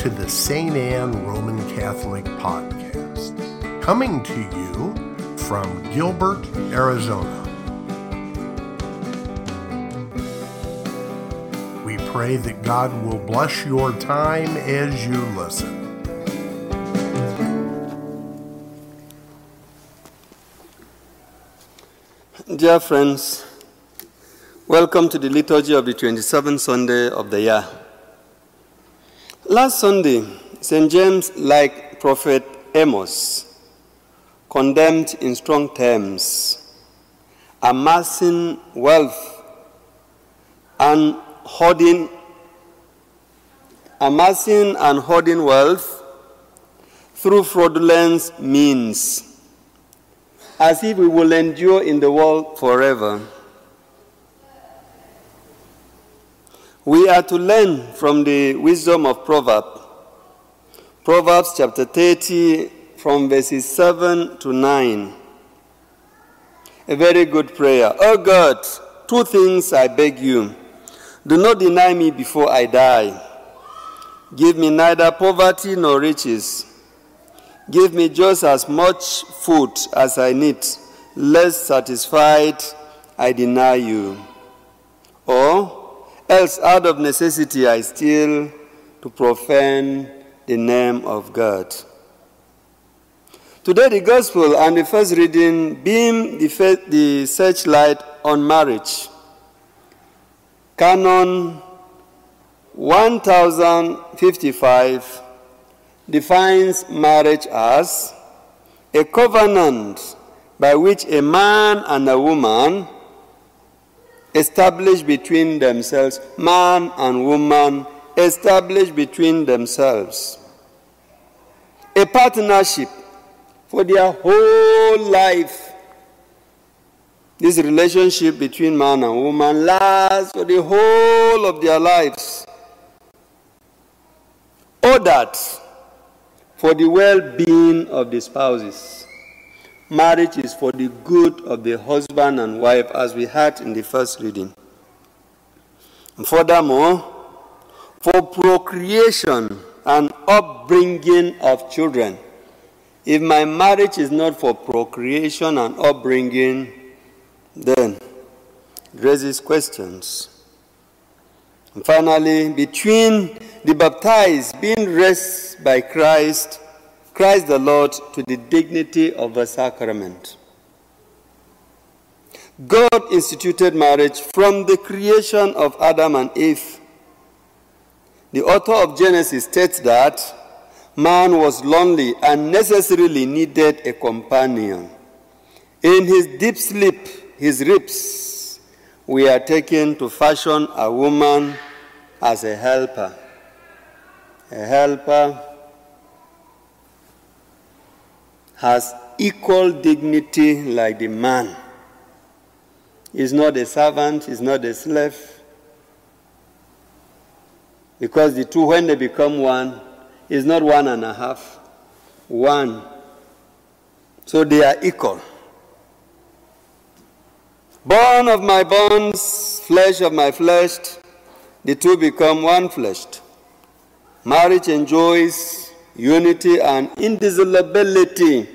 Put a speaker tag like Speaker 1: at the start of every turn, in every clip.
Speaker 1: to the St. Anne Roman Catholic Podcast, coming to you from Gilbert, Arizona. We pray that God will bless your time as you listen.
Speaker 2: Dear friends, welcome to the liturgy of the 27th Sunday of the year. Last Sunday, St. James, like Prophet Amos, condemned in strong terms amassing wealth and hoarding amassing and hoarding wealth through fraudulent means as if we will endure in the world forever. We are to learn from the wisdom of Proverbs. Proverbs chapter 30, from verses 7 to 9. A very good prayer. Oh God, two things I beg you. Do not deny me before I die. Give me neither poverty nor riches Give me just as much food as I need, lest satisfied I deny you. Or else out of necessity I steal to profane the name of God. Today, the gospel and the first reading beam the, the searchlight on marriage. Canon 1055 defines marriage as a covenant by which a man and a woman establish between themselves, man and woman establish between themselves a partnership for their whole life. This relationship between man and woman lasts for the whole of their lives. Or that for the well being of the spouses. Marriage is for the good of the husband and wife, as we had in the first reading. And furthermore, for procreation and upbringing of children. If my marriage is not for procreation and upbringing, then it raises questions. And finally, between the baptized being raised by Christ, Christ the Lord, to the dignity of a sacrament. God instituted marriage from the creation of Adam and Eve. The author of Genesis states that man was lonely and necessarily needed a companion. In his deep sleep, his ribs were taken to fashion a woman as a helper a helper, has equal dignity like the man. He's not a servant, he's not a slave. Because the two, when they become one, is not one and a half, one. So they are equal. Bone of my bones, flesh of my flesh, the two become one flesh. Marriage enjoys unity and indissolubility.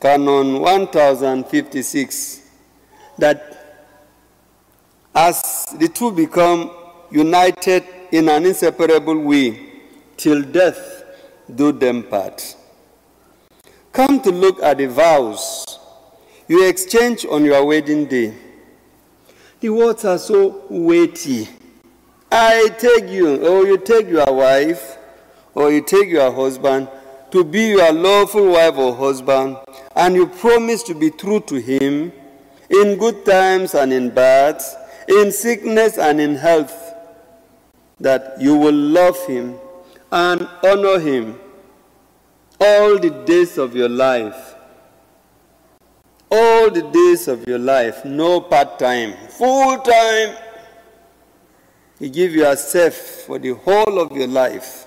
Speaker 2: Canon 1056. That as the two become united in an inseparable way, till death do them part. Come to look at the vows you exchange on your wedding day. The words are so weighty I take you, or you take your wife, or you take your husband to be your lawful wife or husband, and you promise to be true to him in good times and in bad, in sickness and in health, that you will love him and honor him all the days of your life. All the days of your life, no part time, full time you give yourself for the whole of your life.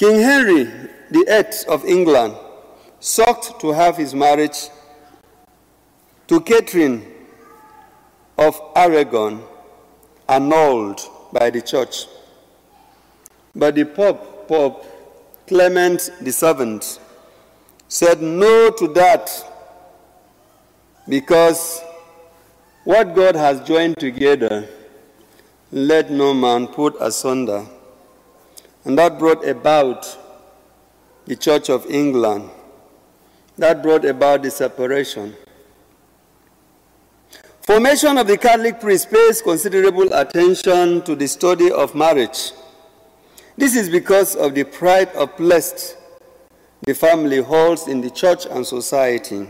Speaker 2: King Henry VIII of England sought to have his marriage to Catherine of Aragon annulled by the church. But the Pope, Pope Clement VII, said no to that because what God has joined together, let no man put asunder. And that brought about the Church of England. That brought about the separation. Formation of the Catholic priest pays considerable attention to the study of marriage. This is because of the pride of blessed the family holds in the church and society.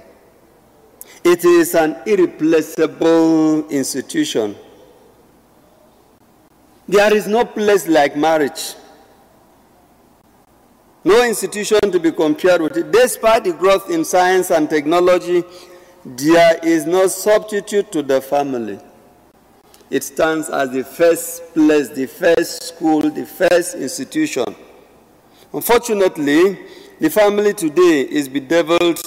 Speaker 2: It is an irreplaceable institution. There is no place like marriage. No institution to be compared with it. Despite the growth in science and technology, there is no substitute to the family. It stands as the first place, the first school, the first institution. Unfortunately, the family today is bedeviled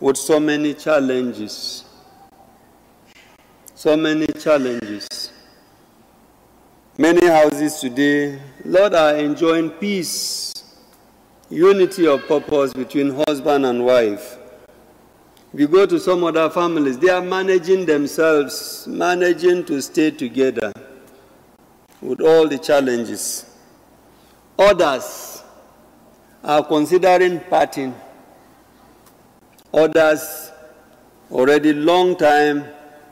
Speaker 2: with so many challenges. So many challenges. Many houses today, Lord, are enjoying peace, unity of purpose between husband and wife. If you go to some other families, they are managing themselves, managing to stay together with all the challenges. Others are considering parting. Others, already long time,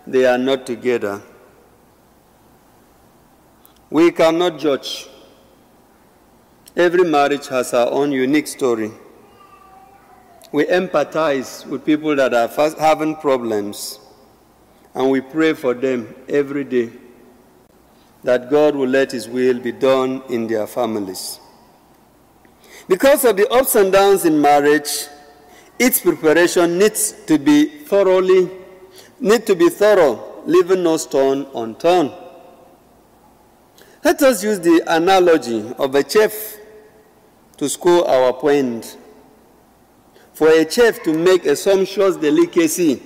Speaker 2: they are not together. We cannot judge. Every marriage has our own unique story we empathize with people that are having problems and we pray for them every day that God will let His will be done in their families. Because of the ups and downs in marriage, its preparation needs to be thoroughly, need to be thorough, leaving no stone unturned. Let us use the analogy of a chef to score our point for a chef to make a sumptuous delicacy,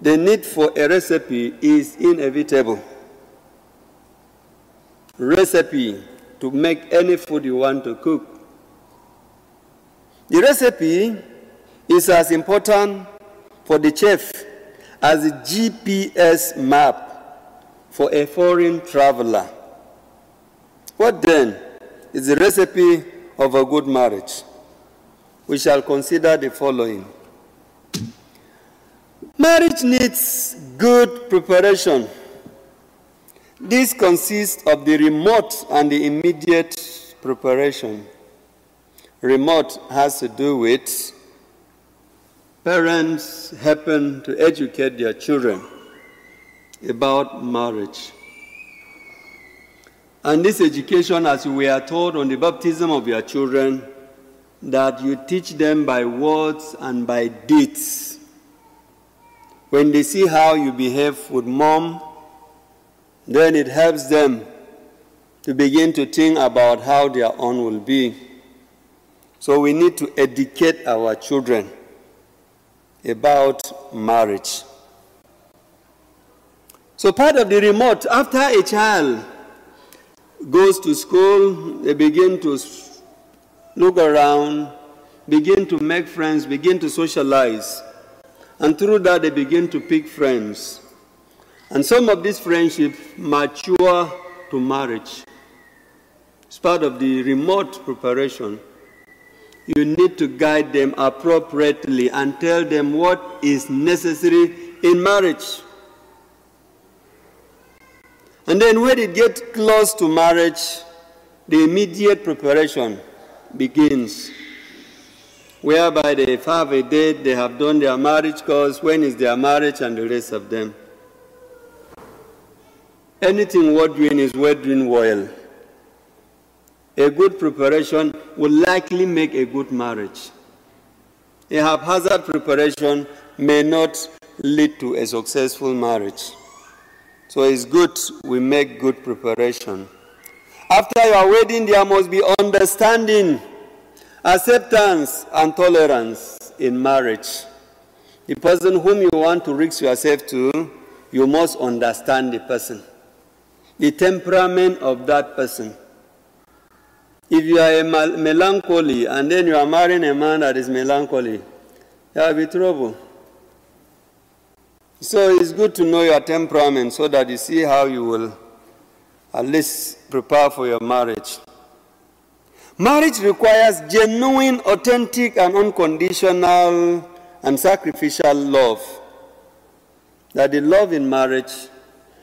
Speaker 2: the need for a recipe is inevitable. Recipe to make any food you want to cook. The recipe is as important for the chef as the GPS map for a foreign traveler. What then is the recipe of a good marriage? we shall consider the following. Marriage needs good preparation. This consists of the remote and the immediate preparation. Remote has to do with parents helping to educate their children about marriage. And this education, as we are told on the baptism of your children, that you teach them by words and by deeds. When they see how you behave with mom, then it helps them to begin to think about how their own will be. So we need to educate our children about marriage. So part of the remote, after a child goes to school, they begin to look around, begin to make friends, begin to socialize. And through that, they begin to pick friends. And some of these friendships mature to marriage. It's part of the remote preparation. You need to guide them appropriately and tell them what is necessary in marriage. And then when it gets close to marriage, the immediate preparation begins, whereby they have a date, they have done their marriage course, when is their marriage, and the rest of them. Anything worth doing is worth doing well. A good preparation will likely make a good marriage. A haphazard preparation may not lead to a successful marriage. So it's good we make good preparation. After your wedding, there must be understanding, acceptance, and tolerance in marriage. The person whom you want to risk yourself to, you must understand the person, the temperament of that person. If you are a melancholy and then you are marrying a man that is melancholy, there will be trouble. So it's good to know your temperament so that you see how you will at least prepare for your marriage. Marriage requires genuine, authentic, and unconditional and sacrificial love. That the love in marriage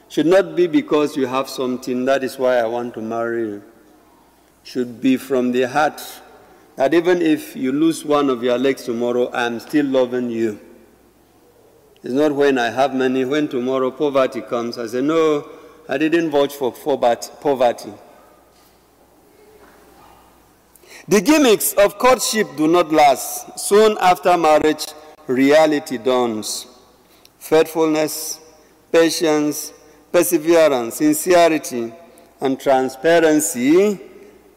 Speaker 2: should not be because you have something, that is why I want to marry you. Should be from the heart that even if you lose one of your legs tomorrow, I am still loving you. It's not when I have money, when tomorrow poverty comes, I say, No, I didn't vote for poverty. The gimmicks of courtship do not last. Soon after marriage, reality dawns. Faithfulness, patience, perseverance, sincerity, and transparency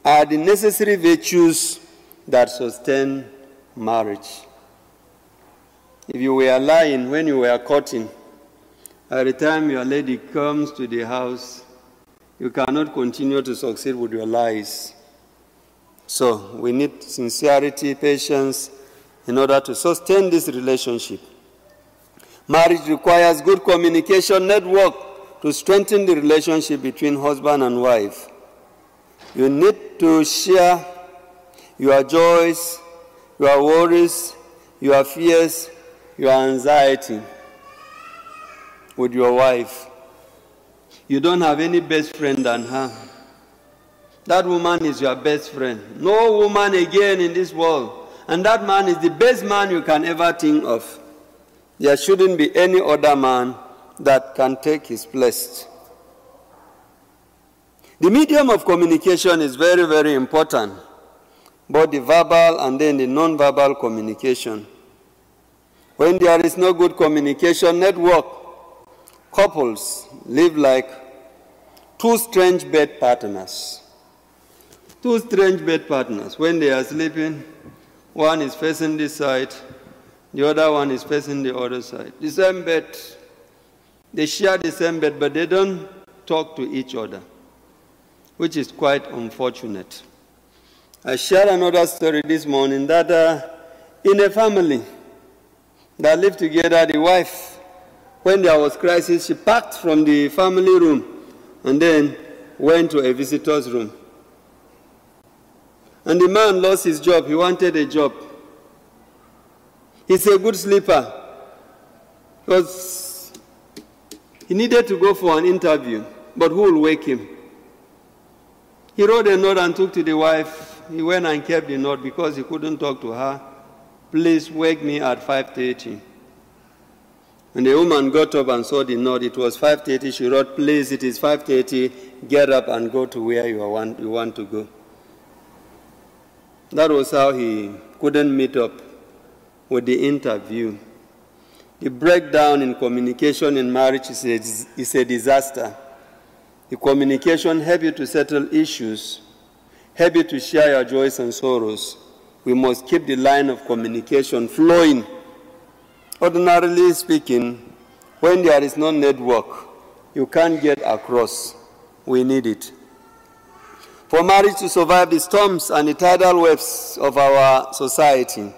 Speaker 2: are the necessary virtues that sustain marriage. If you were lying when you were courting, by the time your lady comes to the house, you cannot continue to succeed with your lies. So we need sincerity, patience in order to sustain this relationship. Marriage requires good communication network to strengthen the relationship between husband and wife. You need to share your joys, your worries, your fears, your anxiety with your wife. You don't have any best friend than her. That woman is your best friend. No woman again in this world. And that man is the best man you can ever think of. There shouldn't be any other man that can take his place. The medium of communication is very, very important, both the verbal and then the non-verbal communication. When there is no good communication network, couples live like two strange bed partners. Two strange bed partners. When they are sleeping, one is facing this side, the other one is facing the other side. The same bed. They share the same bed, but they don't talk to each other, which is quite unfortunate. I shared another story this morning that uh, in a family, that lived together, the wife, when there was crisis, she packed from the family room and then went to a visitor's room. And the man lost his job. He wanted a job. He's a good sleeper because he needed to go for an interview, but who will wake him? He wrote a note and took to the wife. He went and kept the note because he couldn't talk to her. Please wake me at 5.30. When the woman got up and saw the note, it was 5.30. She wrote, please, it is 5.30. Get up and go to where you want, you want to go. That was how he couldn't meet up with the interview. The breakdown in communication in marriage is a, is a disaster. The communication help you to settle issues, help you to share your joys and sorrows we must keep the line of communication flowing. Ordinarily speaking, when there is no network, you can't get across. We need it. For marriage to survive the storms and the tidal waves of our society,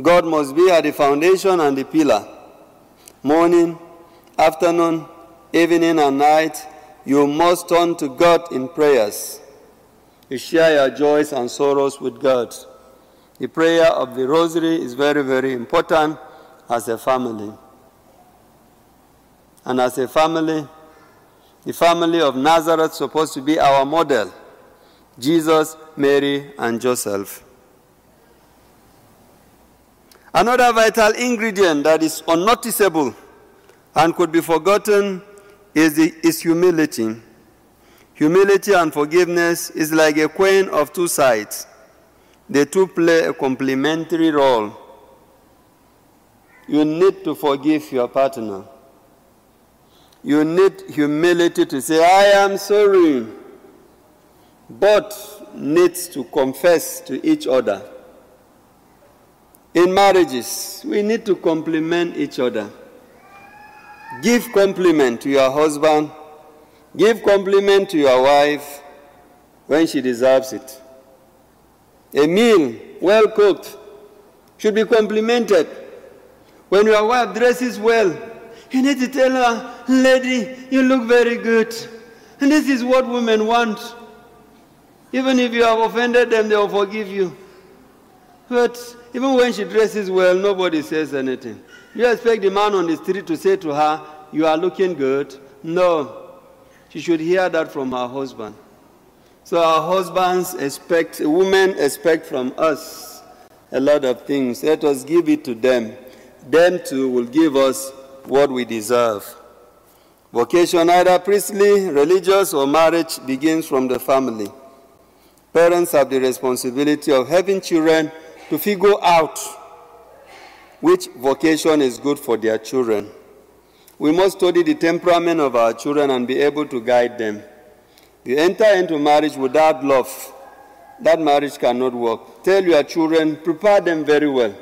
Speaker 2: God must be at the foundation and the pillar. Morning, afternoon, evening, and night, you must turn to God in prayers. You share your joys and sorrows with God. The prayer of the rosary is very, very important as a family. And as a family, the family of Nazareth is supposed to be our model Jesus, Mary, and Joseph. Another vital ingredient that is unnoticeable and could be forgotten is, the, is humility. Humility and forgiveness is like a coin of two sides. The two play a complementary role. You need to forgive your partner. You need humility to say, I am sorry. Both needs to confess to each other. In marriages, we need to compliment each other. Give compliment to your husband. Give compliment to your wife when she deserves it. A meal well cooked should be complimented. When your wife dresses well, you need to tell her, Lady, you look very good. And this is what women want. Even if you have offended them, they will forgive you. But even when she dresses well, nobody says anything. You expect the man on the street to say to her, You are looking good? No. She should hear that from her husband. So our husbands expect, women expect from us a lot of things. Let us give it to them. Them too will give us what we deserve. Vocation, either priestly, religious, or marriage, begins from the family. Parents have the responsibility of having children to figure out which vocation is good for their children. We must study the temperament of our children and be able to guide them. You enter into marriage without love, that marriage cannot work. Tell your children, prepare them very well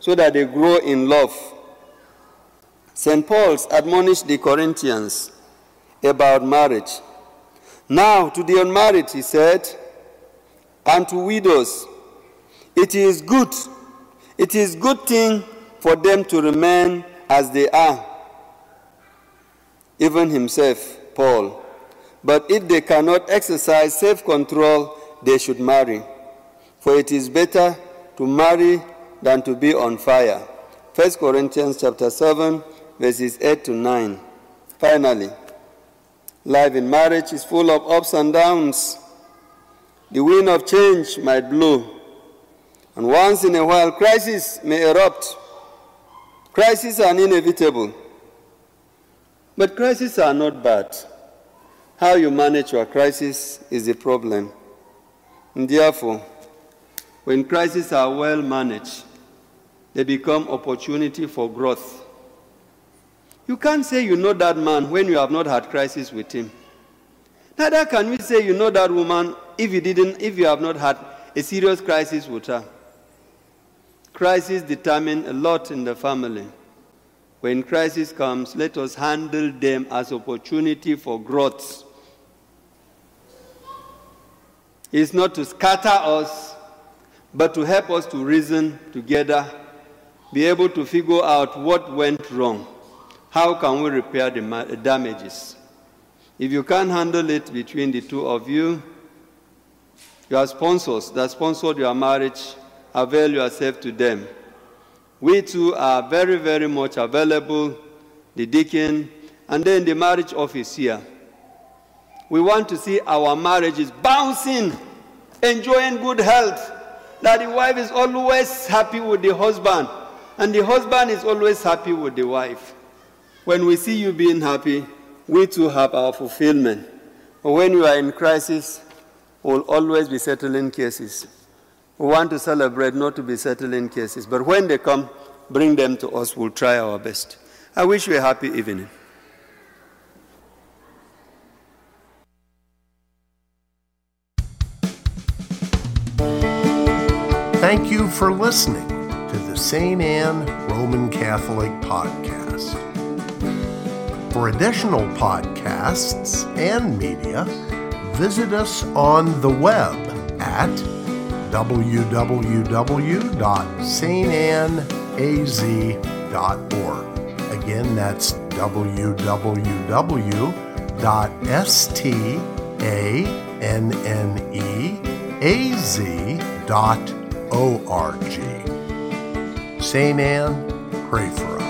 Speaker 2: so that they grow in love. St. Paul's admonished the Corinthians about marriage. Now, to the unmarried, he said, and to widows, it is good, it is good thing for them to remain as they are even himself, Paul. But if they cannot exercise self control, they should marry. For it is better to marry than to be on fire. 1 Corinthians chapter 7, verses 8 to 9. Finally, life in marriage is full of ups and downs. The wind of change might blow, and once in a while, crises may erupt. Crises are inevitable. But crises are not bad. How you manage your crisis is the problem. And therefore, when crises are well managed, they become opportunity for growth. You can't say you know that man when you have not had crisis with him. Neither can we say you know that woman if you didn't, if you have not had a serious crisis with her. Crisis determine a lot in the family. When crisis comes, let us handle them as opportunity for growth. It's not to scatter us, but to help us to reason together, be able to figure out what went wrong. How can we repair the damages? If you can't handle it between the two of you, your sponsors that sponsored your marriage, avail yourself to them. We too are very, very much available, the deacon, and then the marriage office here. We want to see our marriages bouncing, enjoying good health, that the wife is always happy with the husband, and the husband is always happy with the wife. When we see you being happy, we too have our fulfillment. But when you are in crisis, we'll always be settling cases. We want to celebrate, not to be settling cases. But when they come, bring them to us. We'll try our best. I wish you a happy evening.
Speaker 1: Thank you for listening to the St. Anne Roman Catholic Podcast. For additional podcasts and media, visit us on the web at www.stanneaz.org. Again, that's www.stanneaz.org. St. Anne, pray for us.